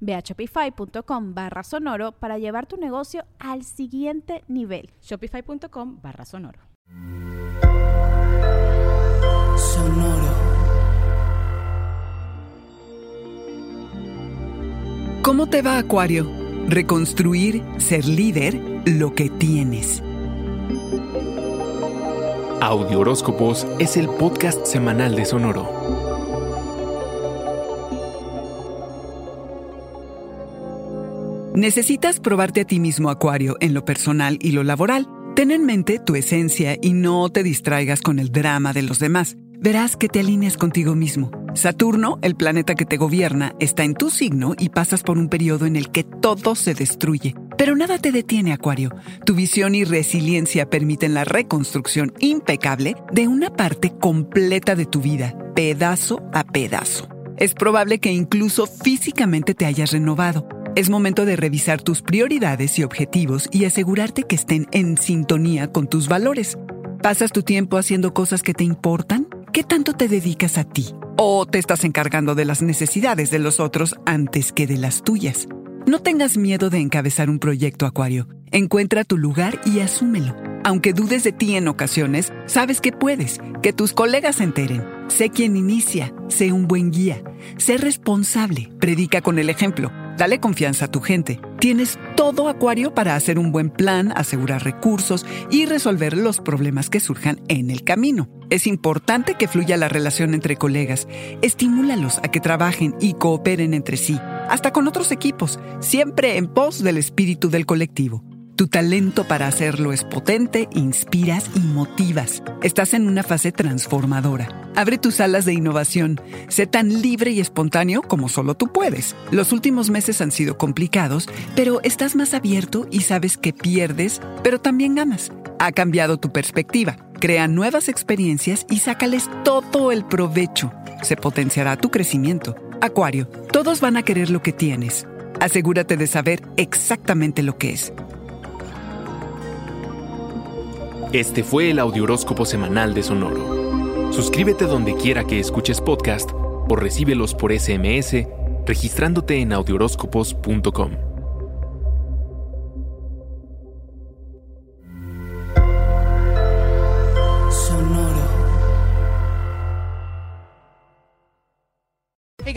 Ve a shopify.com barra sonoro para llevar tu negocio al siguiente nivel. Shopify.com barra sonoro. Sonoro. ¿Cómo te va, Acuario? Reconstruir, ser líder, lo que tienes. Audio Horóscopos es el podcast semanal de Sonoro. Necesitas probarte a ti mismo, Acuario, en lo personal y lo laboral. Ten en mente tu esencia y no te distraigas con el drama de los demás. Verás que te alineas contigo mismo. Saturno, el planeta que te gobierna, está en tu signo y pasas por un periodo en el que todo se destruye. Pero nada te detiene, Acuario. Tu visión y resiliencia permiten la reconstrucción impecable de una parte completa de tu vida, pedazo a pedazo. Es probable que incluso físicamente te hayas renovado es momento de revisar tus prioridades y objetivos y asegurarte que estén en sintonía con tus valores. ¿Pasas tu tiempo haciendo cosas que te importan? ¿Qué tanto te dedicas a ti? ¿O te estás encargando de las necesidades de los otros antes que de las tuyas? No tengas miedo de encabezar un proyecto, Acuario. Encuentra tu lugar y asúmelo. Aunque dudes de ti en ocasiones, sabes que puedes, que tus colegas se enteren. Sé quien inicia, sé un buen guía, sé responsable, predica con el ejemplo Dale confianza a tu gente. Tienes todo Acuario para hacer un buen plan, asegurar recursos y resolver los problemas que surjan en el camino. Es importante que fluya la relación entre colegas. Estimúlalos a que trabajen y cooperen entre sí, hasta con otros equipos, siempre en pos del espíritu del colectivo. Tu talento para hacerlo es potente, inspiras y motivas. Estás en una fase transformadora. Abre tus alas de innovación. Sé tan libre y espontáneo como solo tú puedes. Los últimos meses han sido complicados, pero estás más abierto y sabes que pierdes, pero también ganas. Ha cambiado tu perspectiva. Crea nuevas experiencias y sácales todo el provecho. Se potenciará tu crecimiento. Acuario, todos van a querer lo que tienes. Asegúrate de saber exactamente lo que es. Este fue el Audioróscopo Semanal de Sonoro. Suscríbete donde quiera que escuches podcast o recíbelos por SMS registrándote en audioróscopos.com.